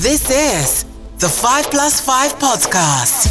This is the 5 Plus 5 podcast.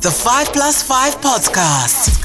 The 5 Plus 5 Podcast.